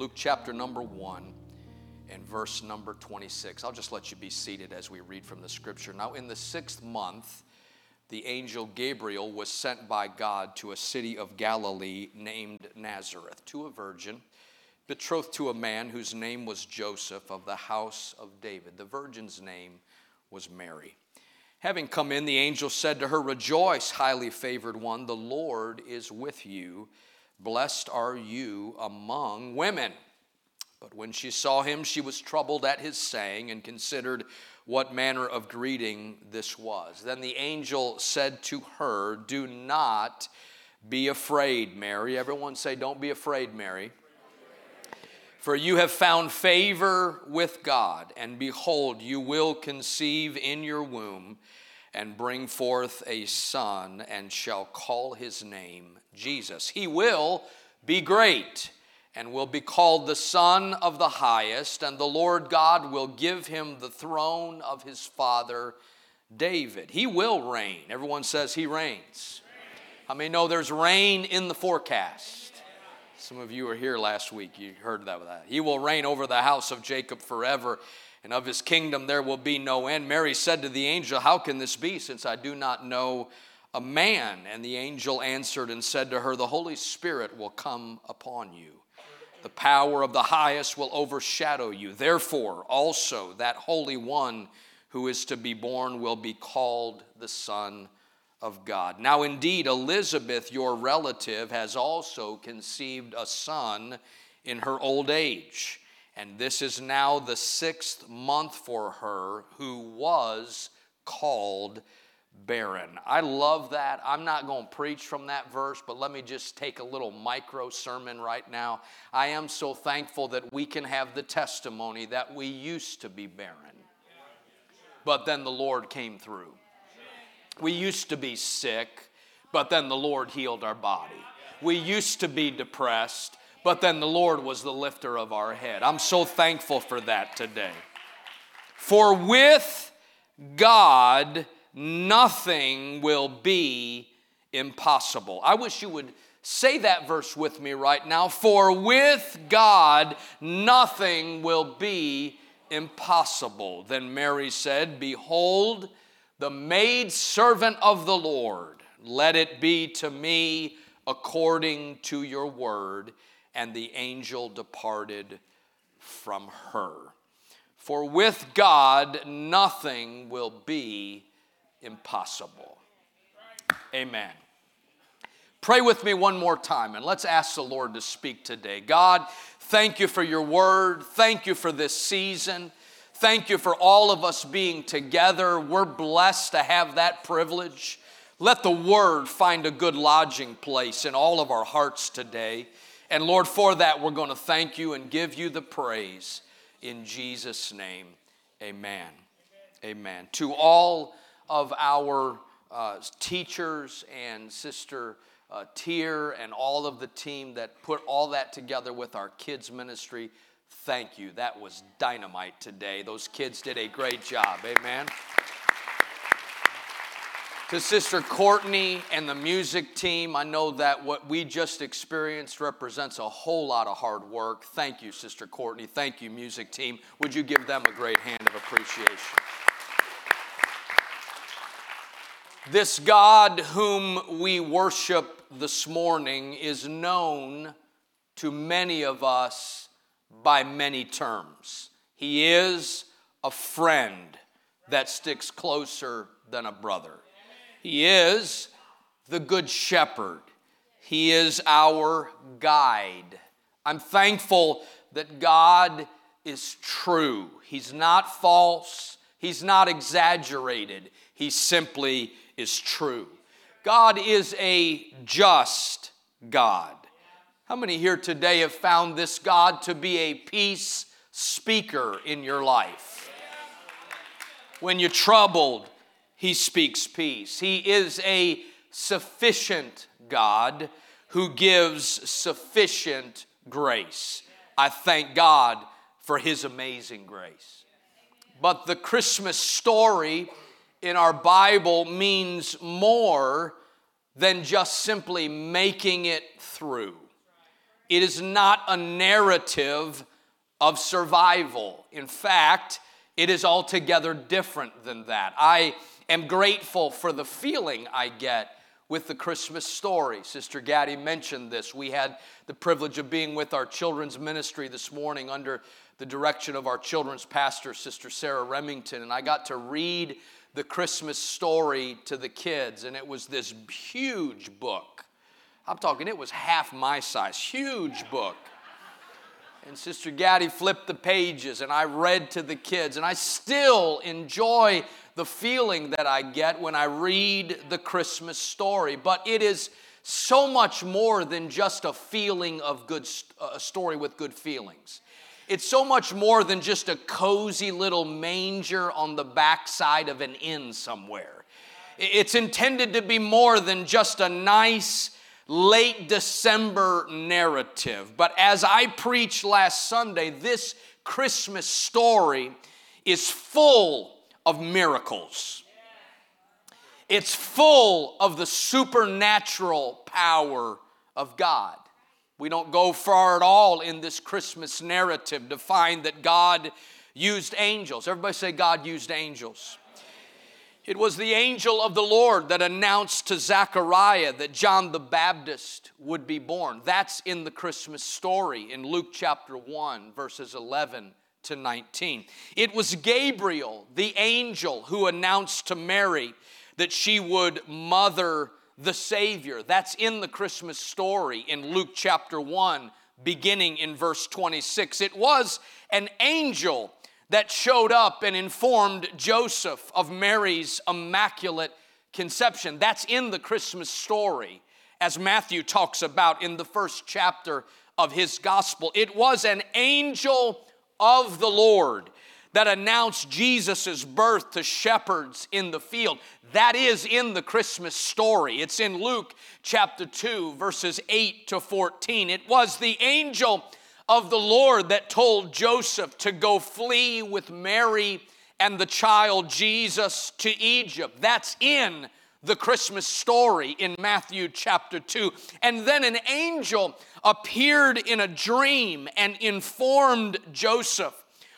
Luke chapter number 1 and verse number 26. I'll just let you be seated as we read from the scripture. Now, in the sixth month, the angel Gabriel was sent by God to a city of Galilee named Nazareth to a virgin betrothed to a man whose name was Joseph of the house of David. The virgin's name was Mary. Having come in, the angel said to her, Rejoice, highly favored one, the Lord is with you. Blessed are you among women. But when she saw him, she was troubled at his saying and considered what manner of greeting this was. Then the angel said to her, Do not be afraid, Mary. Everyone say, Don't be afraid, Mary. For you have found favor with God, and behold, you will conceive in your womb and bring forth a son, and shall call his name Jesus. He will be great and will be called the Son of the Highest, and the Lord God will give him the throne of his father David. He will reign. Everyone says he reigns. I mean, no, there's rain in the forecast? Some of you were here last week. You heard that. that. He will reign over the house of Jacob forever, and of his kingdom there will be no end. Mary said to the angel, How can this be, since I do not know a man? And the angel answered and said to her, The Holy Spirit will come upon you the power of the highest will overshadow you. Therefore, also that Holy One who is to be born will be called the Son of God. Now, indeed, Elizabeth, your relative, has also conceived a son in her old age. And this is now the sixth month for her who was called barren. I love that. I'm not going to preach from that verse, but let me just take a little micro sermon right now. I am so thankful that we can have the testimony that we used to be barren, but then the Lord came through. We used to be sick, but then the Lord healed our body. We used to be depressed, but then the Lord was the lifter of our head. I'm so thankful for that today. For with God, nothing will be impossible. I wish you would say that verse with me right now. For with God, nothing will be impossible. Then Mary said, Behold, the maid servant of the Lord, let it be to me according to your word. And the angel departed from her. For with God, nothing will be impossible. Amen. Pray with me one more time and let's ask the Lord to speak today. God, thank you for your word. Thank you for this season. Thank you for all of us being together. We're blessed to have that privilege. Let the word find a good lodging place in all of our hearts today. And Lord, for that, we're going to thank you and give you the praise in Jesus' name. Amen. Amen. To all of our uh, teachers and Sister uh, Tier and all of the team that put all that together with our kids' ministry. Thank you. That was dynamite today. Those kids did a great job. Amen. To Sister Courtney and the music team, I know that what we just experienced represents a whole lot of hard work. Thank you, Sister Courtney. Thank you, music team. Would you give them a great hand of appreciation? This God whom we worship this morning is known to many of us by many terms. He is a friend that sticks closer than a brother. He is the Good Shepherd. He is our guide. I'm thankful that God is true. He's not false. He's not exaggerated. He simply is true. God is a just God. How many here today have found this God to be a peace speaker in your life? When you're troubled, He speaks peace. He is a sufficient God who gives sufficient grace. I thank God for His amazing grace. But the Christmas story in our Bible means more than just simply making it through. It is not a narrative of survival. In fact, it is altogether different than that. I am grateful for the feeling I get with the Christmas story. Sister Gaddy mentioned this. We had the privilege of being with our children's ministry this morning under the direction of our children's pastor, Sister Sarah Remington, and I got to read the Christmas story to the kids, and it was this huge book. I'm talking, it was half my size, huge book. And Sister Gaddy flipped the pages, and I read to the kids, and I still enjoy the feeling that I get when I read the Christmas story. But it is so much more than just a feeling of good, a story with good feelings. It's so much more than just a cozy little manger on the backside of an inn somewhere. It's intended to be more than just a nice late December narrative. But as I preached last Sunday, this Christmas story is full of miracles. It's full of the supernatural power of God. We don't go far at all in this Christmas narrative to find that God used angels. Everybody say, God used angels. It was the angel of the Lord that announced to Zechariah that John the Baptist would be born. That's in the Christmas story in Luke chapter 1, verses 11 to 19. It was Gabriel, the angel, who announced to Mary that she would mother the Savior. That's in the Christmas story in Luke chapter 1, beginning in verse 26. It was an angel that showed up and informed Joseph of Mary's immaculate conception. That's in the Christmas story, as Matthew talks about in the first chapter of his gospel. It was an angel of the Lord that announced Jesus' birth to shepherds in the field. That is in the Christmas story. It's in Luke chapter 2, verses 8 to 14. It was the angel of the Lord that told Joseph to go flee with Mary and the child Jesus to Egypt. That's in the Christmas story in Matthew chapter 2. And then an angel appeared in a dream and informed Joseph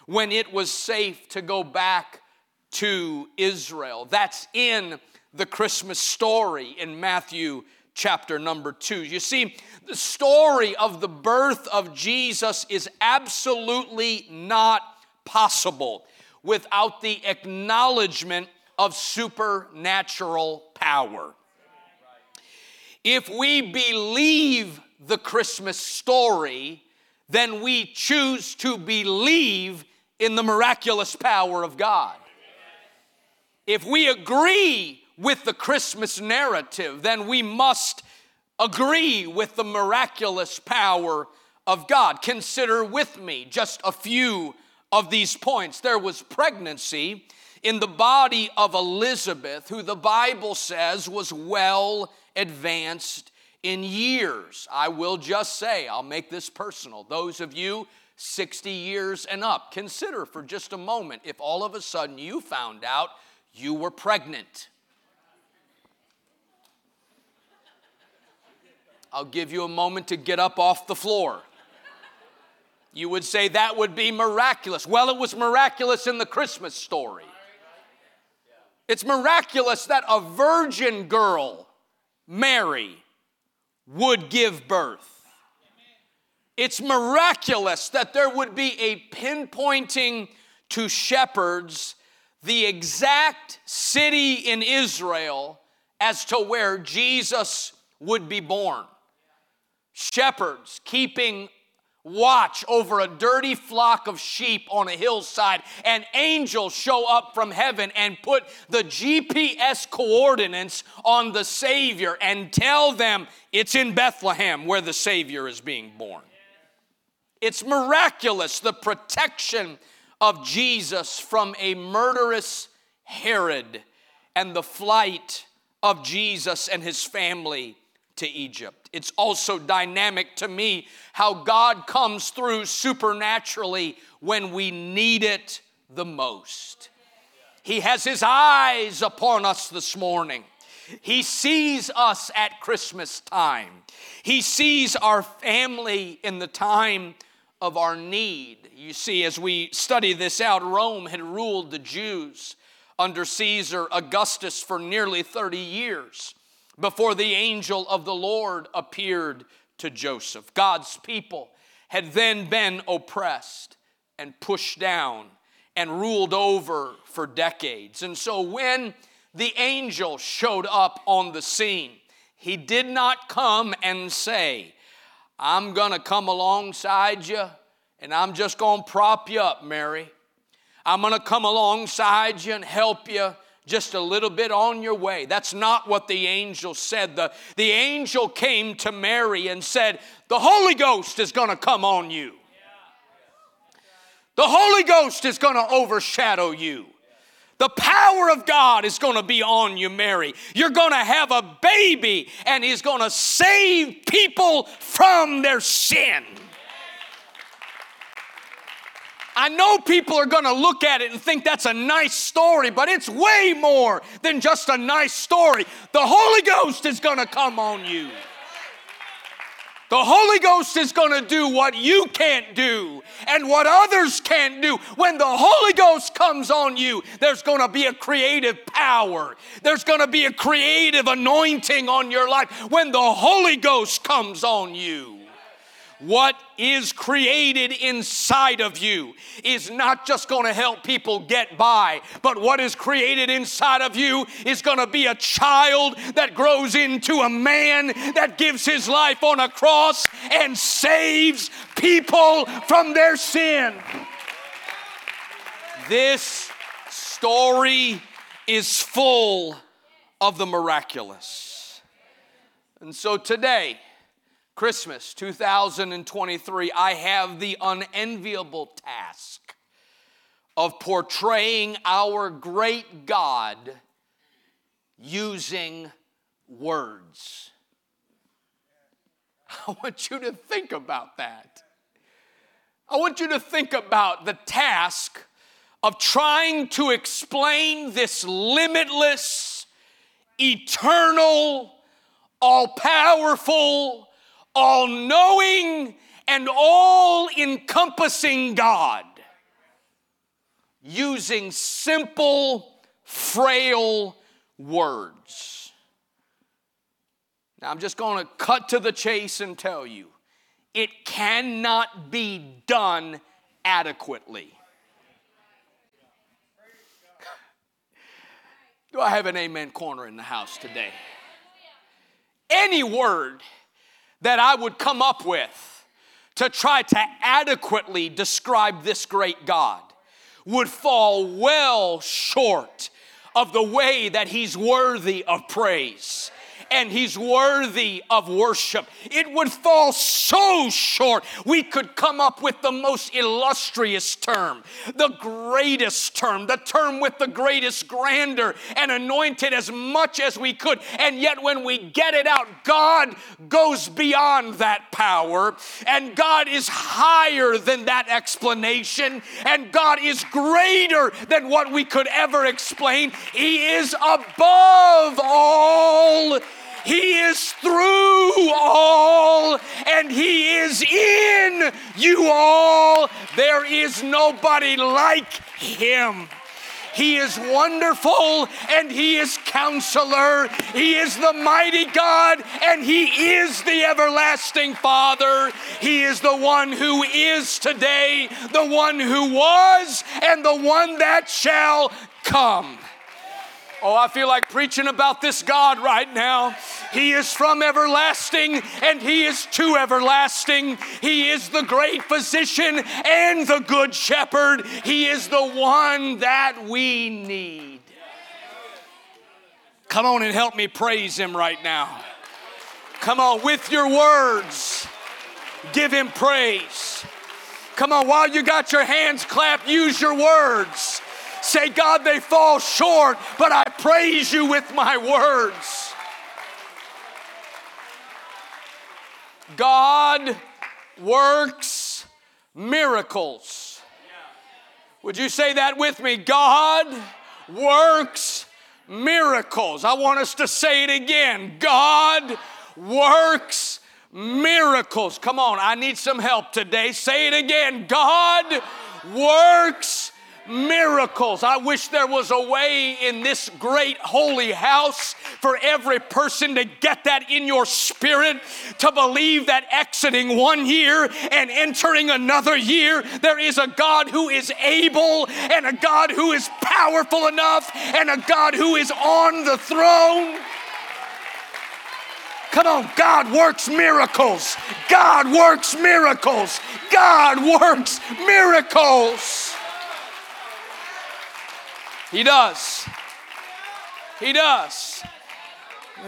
when it was safe to go back to Israel. That's in the Christmas story in Matthew chapter number two. You see, the story of the birth of Jesus is absolutely not possible without the acknowledgement of supernatural power. If we believe the Christmas story, then we choose to believe in the miraculous power of God. If we agree with the Christmas narrative, then we must agree with the miraculous power of God. Consider with me just a few of these points. There was pregnancy in the body of Elizabeth, who the Bible says was well advanced in years. I will just say, I'll make this personal. Those of you 60 years and up, consider for just a moment if all of a sudden you found out you were pregnant. I'll give you a moment to get up off the floor. You would say that would be miraculous. Well, it was miraculous in the Christmas story. It's miraculous that a virgin girl, Mary, would give birth. It's miraculous that there would be a pinpointing to shepherds the exact city in Israel as to where Jesus would be born shepherds keeping watch over a dirty flock of sheep on a hillside, and angels show up from heaven and put the GPS coordinates on the Savior and tell them it's in Bethlehem where the Savior is being born. It's miraculous the protection of Jesus from a murderous Herod and the flight of Jesus and his family to Egypt. It's also dynamic to me how God comes through supernaturally when we need it the most. He has His eyes upon us this morning. He sees us at Christmas time. He sees our family in the time of our need. You see, as we study this out, Rome had ruled the Jews under Caesar Augustus for nearly 30 years before the angel of the Lord appeared to Joseph. God's people had then been oppressed and pushed down and ruled over for decades. And so when the angel showed up on the scene, he did not come and say, I'm to come alongside you and I'm just to prop you up, Mary. I'm to come alongside you and help you just a little bit on your way. That's not what the angel said. The, the angel came to Mary and said, The Holy Ghost is going to come on you. The Holy Ghost is going to overshadow you. The power of God is going to be on you, Mary. You're going to have a baby, and He's going to save people from their sin. I know people are going to look at it and think that's a nice story, but it's way more than just a nice story. The Holy Ghost is going to come on you. The Holy Ghost is going to do what you can't do and what others can't do. When the Holy Ghost comes on you, there's going to be a creative power. There's going to be a creative anointing on your life when the Holy Ghost comes on you. What is created inside of you is not just going to help people get by, but what is created inside of you is going to be a child that grows into a man that gives his life on a cross and saves people from their sin. This story is full of the miraculous. And so today, Christmas 2023, I have the unenviable task of portraying our great God using words. I want you to think about that. I want you to think about the task of trying to explain this limitless, eternal, all powerful, all knowing and all encompassing God using simple, frail words. Now, I'm just going to cut to the chase and tell you it cannot be done adequately. Do I have an amen corner in the house today? Any word that I would come up with to try to adequately describe this great God would fall well short of the way that He's worthy of praise and he's worthy of worship. It would fall so short. We could come up with the most illustrious term, the greatest term, the term with the greatest grandeur, and anoint it as much as we could. And yet, when we get it out, God goes beyond that power, and God is higher than that explanation, and God is greater than what we could ever explain. He is above all he is through all and He is in you all. There is nobody like Him. He is wonderful and He is counselor. He is the mighty God and He is the everlasting Father. He is the one who is today, the one who was, and the one that shall come. Oh, I feel like preaching about this God right now. He is from everlasting and He is to everlasting. He is the great physician and the good shepherd. He is the one that we need. Come on and help me praise Him right now. Come on, with your words, give Him praise. Come on, while you got your hands clapped, use your words. Say, God, they fall short, but I praise you with my words. God works miracles. Would you say that with me? God works miracles. I want us to say it again God works miracles. Come on, I need some help today. Say it again God works miracles. I wish there was a way in this great holy house for every person to get that in your spirit, to believe that exiting one year and entering another year, there is a God who is able and a God who is powerful enough and a God who is on the throne. Come on, God works miracles. God works miracles. God works miracles. He does. He does.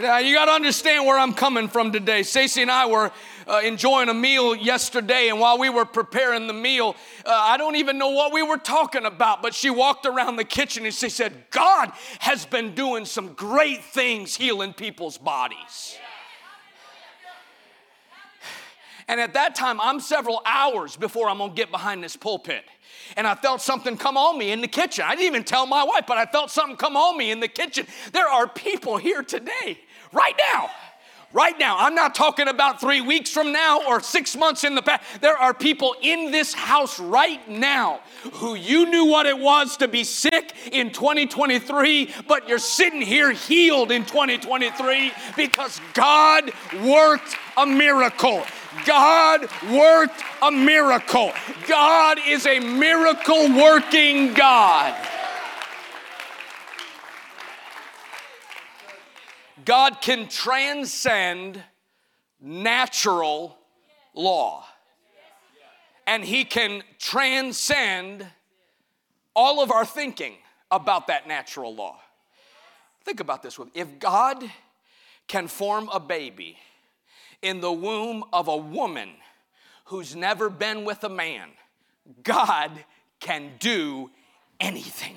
Now, you got to understand where I'm coming from today. Stacy and I were uh, enjoying a meal yesterday, and while we were preparing the meal, uh, I don't even know what we were talking about, but she walked around the kitchen and she said, God has been doing some great things healing people's bodies. And at that time, I'm several hours before I'm gonna get behind this pulpit and I felt something come on me in the kitchen. I didn't even tell my wife, but I felt something come on me in the kitchen. There are people here today, right now. Right now, I'm not talking about three weeks from now or six months in the past. There are people in this house right now who you knew what it was to be sick in 2023, but you're sitting here healed in 2023 because God worked a miracle. God worked a miracle. God is a miracle working God. God can transcend natural law. And He can transcend all of our thinking about that natural law. Think about this if God can form a baby in the womb of a woman who's never been with a man, God can do anything.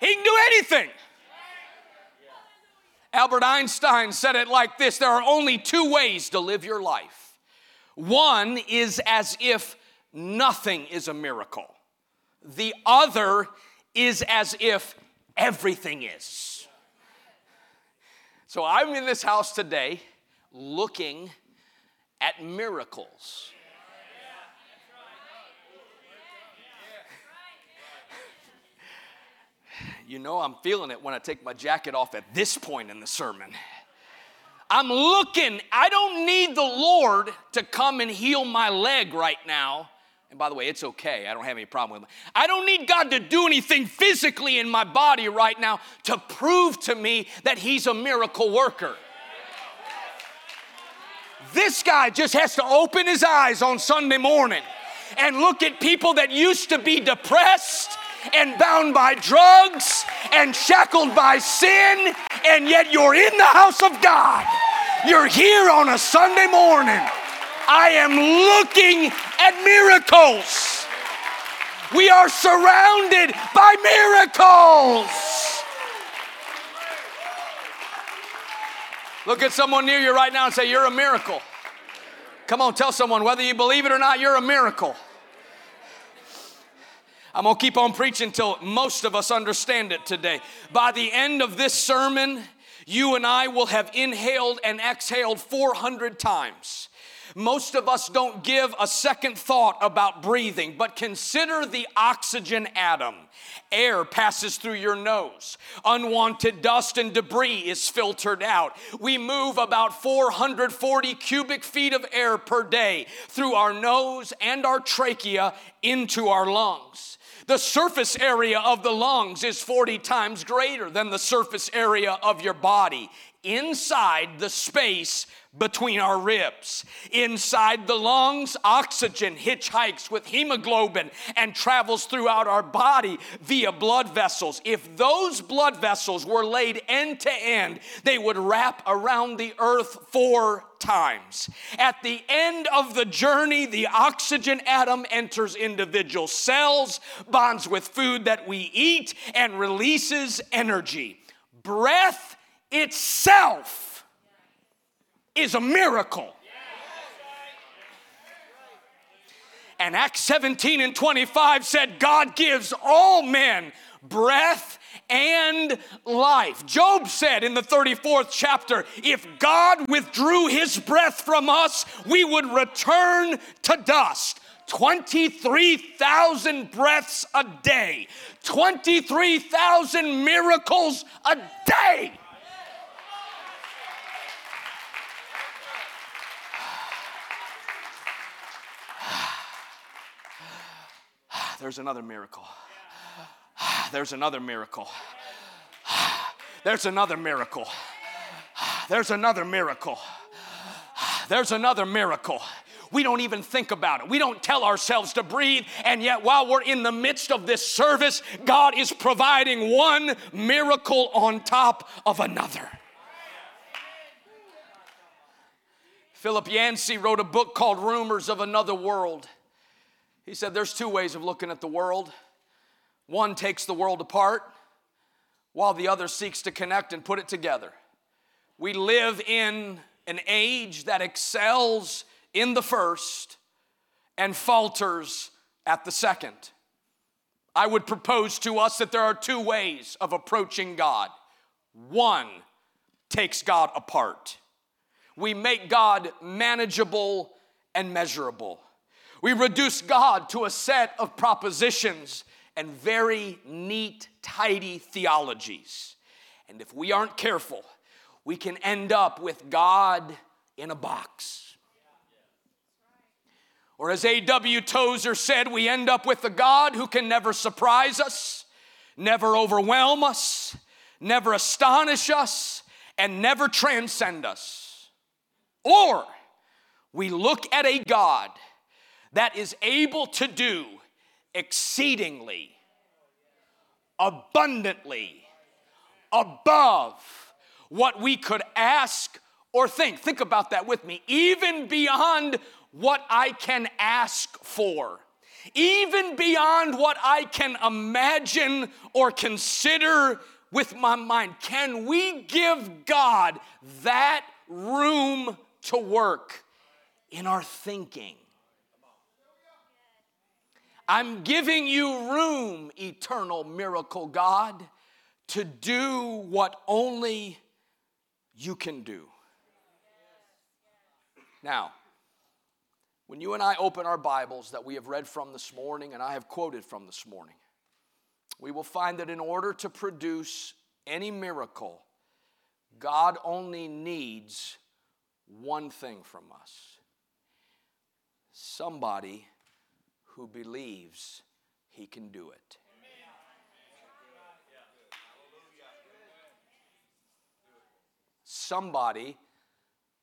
He can do anything. Albert Einstein said it like this there are only two ways to live your life. One is as if nothing is a miracle, the other is as if everything is. So I'm in this house today looking at miracles. You know, I'm feeling it when I take my jacket off at this point in the sermon. I'm looking, I don't need the Lord to come and heal my leg right now. And by the way, it's okay. I don't have any problem with it. I don't need God to do anything physically in my body right now to prove to me that He's a miracle worker. This guy just has to open his eyes on Sunday morning and look at people that used to be depressed and bound by drugs and shackled by sin, and yet you're in the house of God. You're here on a Sunday morning. I am looking at miracles. We are surrounded by miracles. Look at someone near you right now and say, You're a miracle. Come on, tell someone, whether you believe it or not, you're a miracle. I'm gonna keep on preaching till most of us understand it today. By the end of this sermon, you and I will have inhaled and exhaled 400 times. Most of us don't give a second thought about breathing, but consider the oxygen atom. Air passes through your nose. Unwanted dust and debris is filtered out. We move about 440 cubic feet of air per day through our nose and our trachea into our lungs. The surface area of the lungs is 40 times greater than the surface area of your body. Inside the space between our ribs. Inside the lungs, oxygen hitchhikes with hemoglobin and travels throughout our body via blood vessels. If those blood vessels were laid end to end, they would wrap around the earth four times. At the end of the journey, the oxygen atom enters individual cells, bonds with food that we eat, and releases energy. Breath itself is a miracle. And Acts 17 and 25 said, God gives all men breath and life. Job said in the 34th chapter, if God withdrew his breath from us, we would return to dust. 23,000 breaths a day, 23,000 miracles a day. There's another miracle. There's another miracle. There's another miracle. There's another miracle. There's another miracle. We don't even think about it. We don't tell ourselves to breathe. And yet, while we're in the midst of this service, God is providing one miracle on top of another. Philip Yancey wrote a book called Rumors of Another World. He said there's two ways of looking at the world. One takes the world apart, while the other seeks to connect and put it together. We live in an age that excels in the first and falters at the second. I would propose to us that there are two ways of approaching God. One takes God apart. We make God manageable and measurable. We reduce God to a set of propositions and very neat, tidy theologies. And if we aren't careful, we can end up with God in a box. Or as A.W. Tozer said, we end up with a God who can never surprise us, never overwhelm us, never astonish us, and never transcend us. Or we look at a God that is able to do exceedingly, abundantly, above what we could ask or think. Think about that with me. Even beyond what I can ask for, even beyond what I can imagine or consider with my mind. Can we give God that room to work in our thinking? I'm giving you room, eternal miracle God, to do what only you can do. Now, when you and I open our Bibles that we have read from this morning and I have quoted from this morning, we will find that in order to produce any miracle, God only needs one thing from us somebody who believes he can do it. Somebody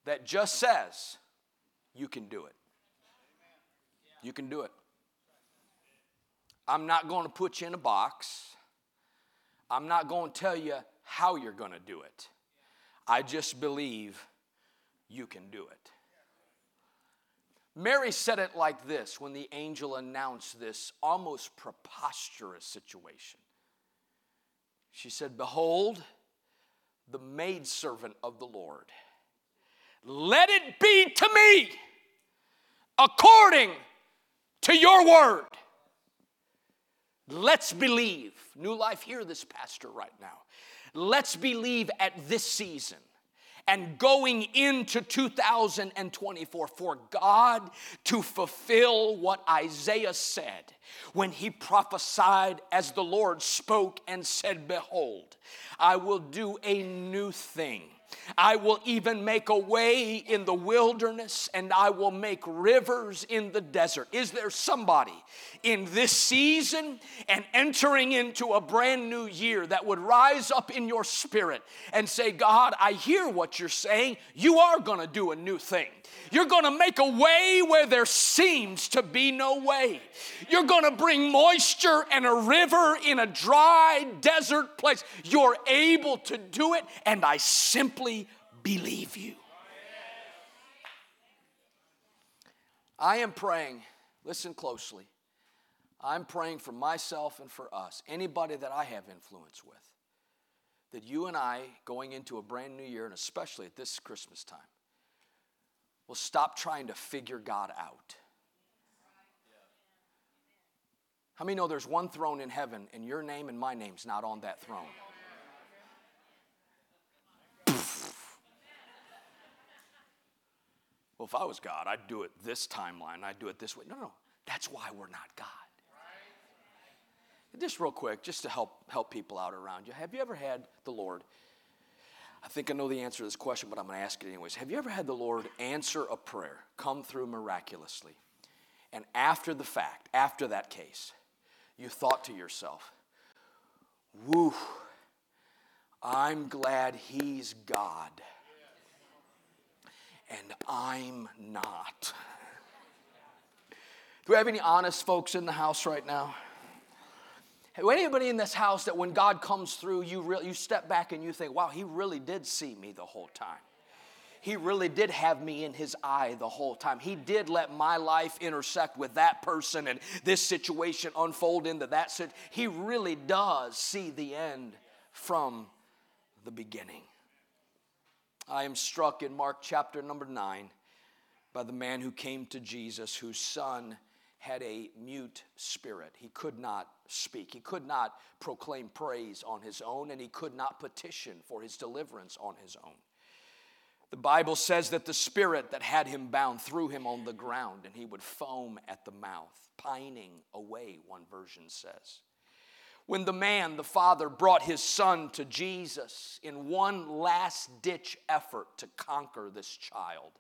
that just says, You can do it. You can do it. I'm not going to put you in a box. I'm not going to tell you how you're going to do it. I just believe you can do it. Mary said it like this when the angel announced this almost preposterous situation. She said, Behold, the maidservant of the Lord. Let it be to me according to your word. Let's believe. New life, hear this, Pastor, right now. Let's believe at this season and going into 2024 for God to fulfill what Isaiah said when he prophesied as the Lord spoke and said, Behold, I will do a new thing. I will even make a way in the wilderness and I will make rivers in the desert. Is there somebody in this season and entering into a brand new year that would rise up in your spirit and say, God, I hear what you're saying. You are going to do a new thing. You're going to make a way where there seems to be no way. You're going to bring moisture and a river in a dry desert place. You're able to do it, and I simply believe you. I am praying, listen closely. I'm praying for myself and for us, anybody that I have influence with, that you and I, going into a brand new year, and especially at this Christmas time, will stop trying to figure God out. How many know there's one throne in heaven and your name and my name's not on that throne? Well, if I was God, I'd do it this timeline, I'd do it this way. No, no, that's why we're not God. Just real quick, just to help help people out around you. Have you ever had the Lord? I think I know the answer to this question, but I'm going to ask it anyways. Have you ever had the Lord answer a prayer, come through miraculously, and after the fact, after that case, you thought to yourself, "Woo, I'm glad He's God, and I'm not." Do we have any honest folks in the house right now? Anybody in this house that when God comes through, you, re- you step back and you think, wow, he really did see me the whole time. He really did have me in his eye the whole time. He did let my life intersect with that person and this situation unfold into that situation. He really does see the end from the beginning. I am struck in Mark chapter number 9 by the man who came to Jesus, whose son had a mute spirit. He could not speak. He could not proclaim praise on his own, and he could not petition for his deliverance on his own. The Bible says that the spirit that had him bound threw him on the ground, and he would foam at the mouth, pining away, one version says. When the man, the father, brought his son to Jesus in one last ditch effort to conquer this child,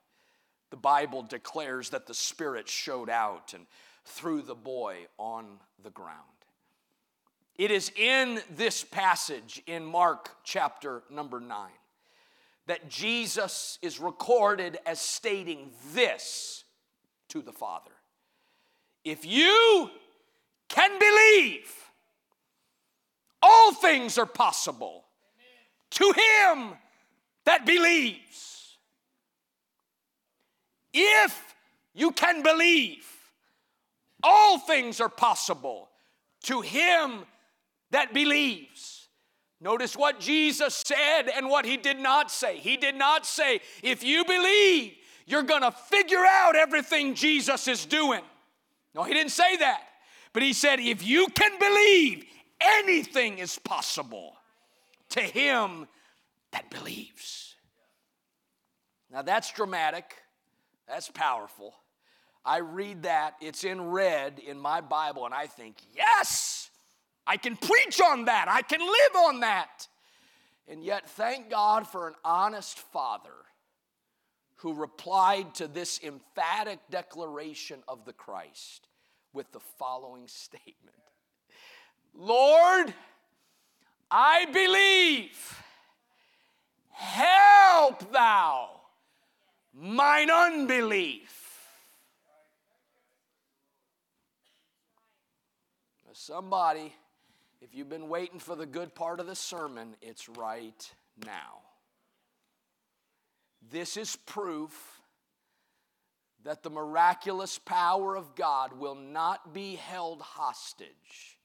the Bible declares that the Spirit showed out and threw the boy on the ground. It is in this passage in Mark chapter number 9 that Jesus is recorded as stating this to the Father If you can believe, all things are possible to him that believes. If you can believe, all things are possible to him that believes. Notice what Jesus said and what he did not say. He did not say, if you believe, you're gonna figure out everything Jesus is doing. No, he didn't say that. But he said, if you can believe, anything is possible to him that believes. Now that's dramatic, that's powerful. I read that, it's in red in my Bible, and I think, yes, I can preach on that, I can live on that. And yet, thank God for an honest father who replied to this emphatic declaration of the Christ with the following statement Lord, I believe, help thou mine unbelief. Somebody, if you've been waiting for the good part of the sermon, it's right now. This is proof that the miraculous power of God will not be held hostage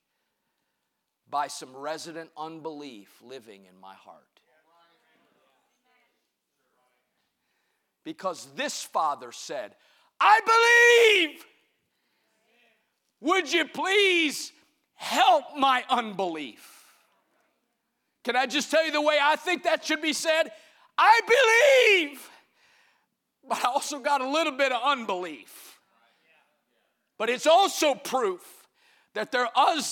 by some resident unbelief living in my heart. Because this father said, I believe. Would you please help my unbelief. Can I just tell you the way I think that should be said? I believe, but I also got a little bit of unbelief. But it's also proof that there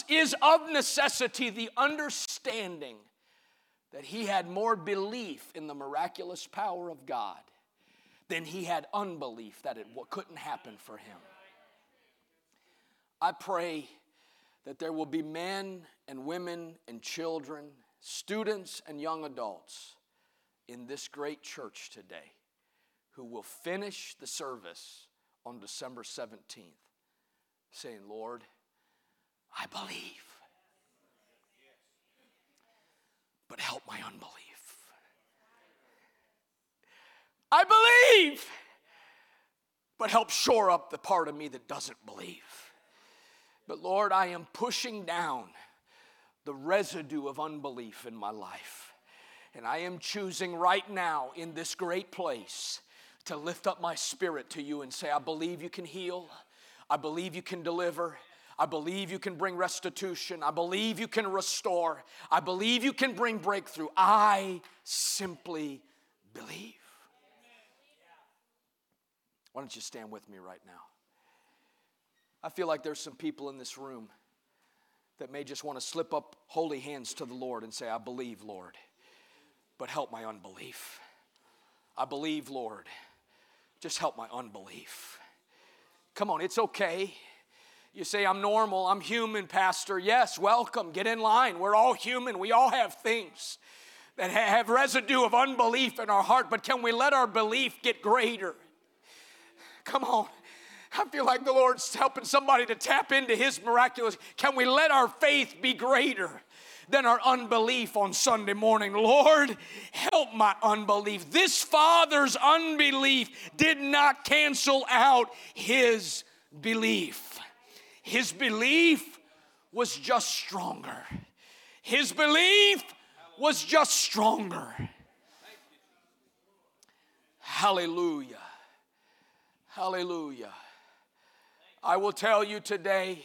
is of necessity the understanding that he had more belief in the miraculous power of God than he had unbelief that it couldn't happen for him. I pray that there will be men and women and children, students and young adults in this great church today who will finish the service on December 17th saying, Lord, I believe, but help my unbelief. I believe, but help shore up the part of me that doesn't believe. But Lord, I am pushing down the residue of unbelief in my life. And I am choosing right now in this great place to lift up my spirit to you and say, I believe you can heal. I believe you can deliver. I believe you can bring restitution. I believe you can restore. I believe you can bring breakthrough. I simply believe. Why don't you stand with me right now? I feel like there's some people in this room that may just want to slip up holy hands to the Lord and say, I believe, Lord, but help my unbelief. I believe, Lord, just help my unbelief. Come on, it's okay. You say, I'm normal, I'm human, Pastor. Yes, welcome, get in line. We're all human, we all have things that have residue of unbelief in our heart, but can we let our belief get greater? Come on. I feel like the Lord's helping somebody to tap into His miraculous. Can we let our faith be greater? than our unbelief on Sunday morning. Lord, help my unbelief. This father's unbelief did not cancel out his belief. His belief was just stronger. His belief was just stronger. Hallelujah. Hallelujah. I will tell you today,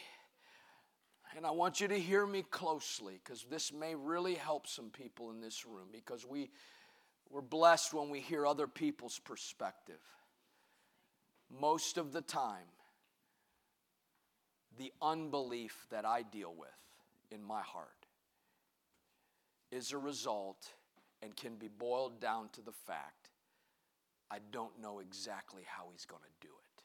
and I want you to hear me closely because this may really help some people in this room because we, we're blessed when we hear other people's perspective. Most of the time, the unbelief that I deal with in my heart is a result and can be boiled down to the fact I don't know exactly how he's going to do it.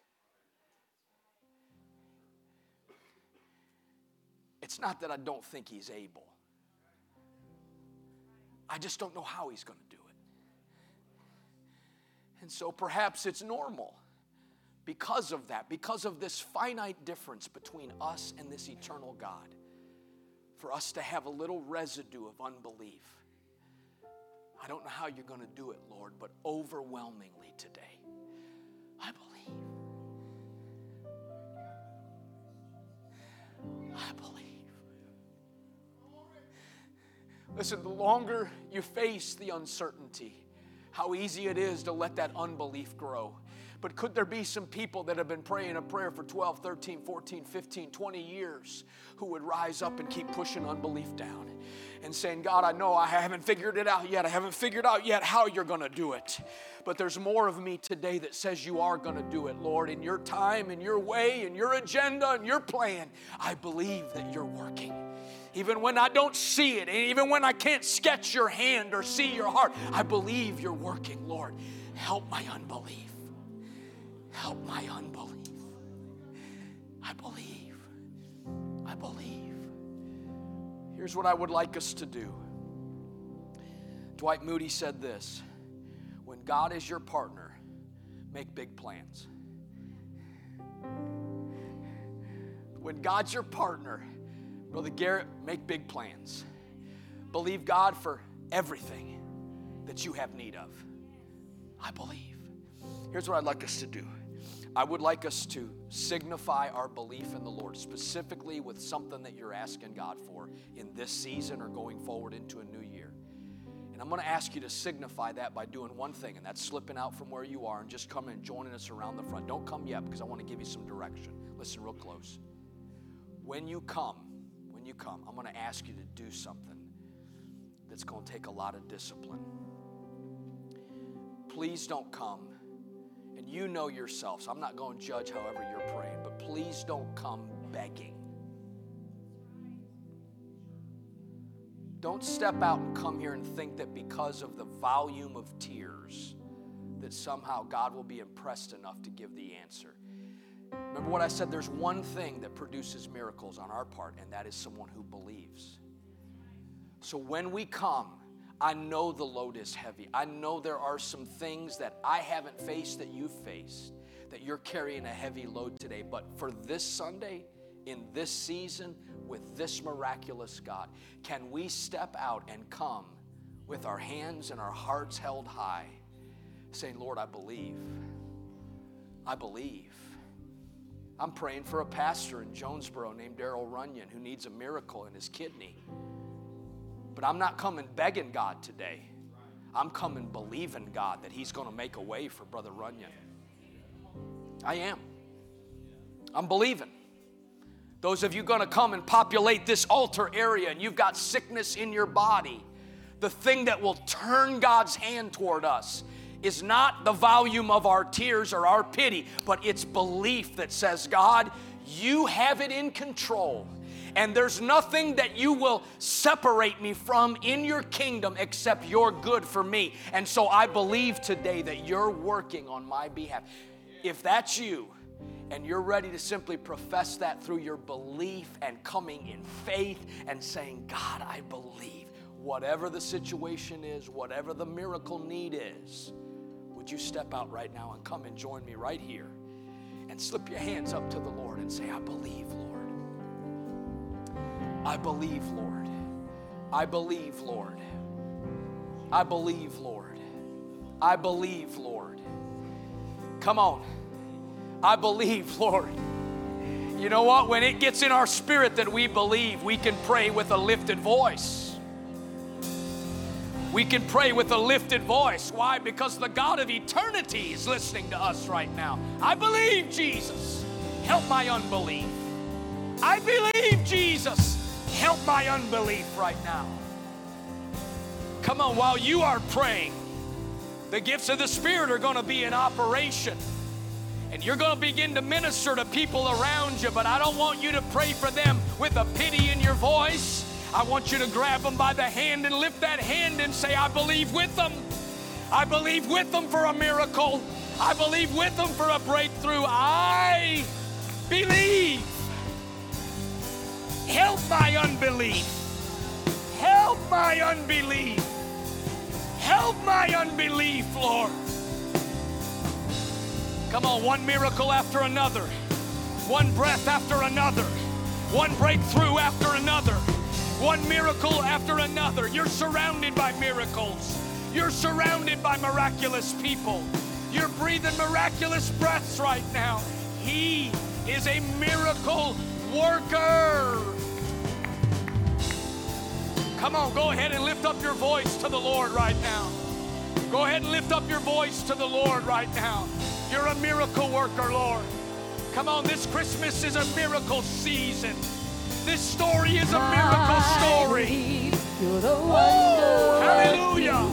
It's not that I don't think he's able, I just don't know how he's going to do it. And so perhaps it's normal because of that, because of this finite difference between us and this eternal God, for us to have a little residue of unbelief. I don't know how you're going to do it, Lord, but overwhelmingly today, I believe. I believe. Listen, the longer you face the uncertainty, how easy it is to let that unbelief grow. But could there be some people that have been praying a prayer for 12, 13, 14, 15, 20 years who would rise up and keep pushing unbelief down and saying, God, I know I haven't figured it out yet. I haven't figured out yet how you're going to do it. But there's more of me today that says you are going to do it, Lord, in your time, in your way, in your agenda, in your plan. I believe that you're working even when I don't see it, and even when I can't sketch your hand or see your heart, I believe you're working, Lord. Help my unbelief. My unbelief. I believe. I believe. Here's what I would like us to do. Dwight Moody said this When God is your partner, make big plans. When God's your partner, Brother Garrett, make big plans. Believe God for everything that you have need of. I believe. Here's what I'd like us to do I would like us to signify our belief in the Lord, specifically with something that you're asking God for in this season or going forward into a new year. And I'm going to ask you to signify that by doing one thing, and that's slipping out from where you are and just coming and joining us around the front. Don't come yet because I want to give you some direction. Listen real close. When you come, when you come, I'm going to ask you to do something that's going to take a lot of discipline. Please don't come, and you know yourself, so I'm not going to judge however you're praying, but please don't come begging. Don't step out and come here and think that because of the volume of tears, that somehow God will be impressed enough to give the answer. Remember what I said? There's one thing that produces miracles on our part, and that is someone who believes. So when we come, I know the load is heavy. I know there are some things that I haven't faced that you've faced, that you're carrying a heavy load today. But for this Sunday, in this season, with this miraculous God, can we step out and come with our hands and our hearts held high, saying, Lord, I believe. I believe. I'm praying for a pastor in Jonesboro named Daryl Runyon who needs a miracle in his kidney. But I'm not coming begging God today. I'm coming believing God that He's going to make a way for Brother Runyon. I am. I'm believing. Those of you going to come and populate this altar area and you've got sickness in your body, the thing that will turn God's hand toward us is not the volume of our tears or our pity, but it's belief that says, God, you have it in control. And there's nothing that you will separate me from in your kingdom except your good for me. And so I believe today that you're working on my behalf. If that's you, and you're ready to simply profess that through your belief and coming in faith and saying, God, I believe, whatever the situation is, whatever the miracle need is, would you step out right now and come and join me right here and slip your hands up to the Lord and say, I believe, Lord. I believe, Lord. I believe, Lord. I believe, Lord. I believe, Lord. Come on. I believe, Lord. You know what? When it gets in our spirit that we believe, we can pray with a lifted voice. We can pray with a lifted voice. Why? Because the God of eternity is listening to us right now. I believe, Jesus. Help my unbelief. I believe, Jesus. Help my unbelief right now. Come on, while you are praying, the gifts of the Spirit are going to be in operation and you're going to begin to minister to people around you, but I don't want you to pray for them with a pity in your voice. I want you to grab them by the hand and lift that hand and say, I believe with them. I believe with them for a miracle. I believe with them for a breakthrough. I believe. Help my unbelief. Help my unbelief. Help my unbelief, Lord. Come on, one miracle after another, one breath after another, one breakthrough after another, one miracle after another. You're surrounded by miracles. You're surrounded by miraculous people. You're breathing miraculous breaths right now. He is a miracle worker. Come on, go ahead and lift up your voice to the Lord right now. Go ahead and lift up your voice to the Lord right now. You're a miracle worker, Lord. Come on, this Christmas is a miracle season. This story is a miracle story. You're the. Hallelujah.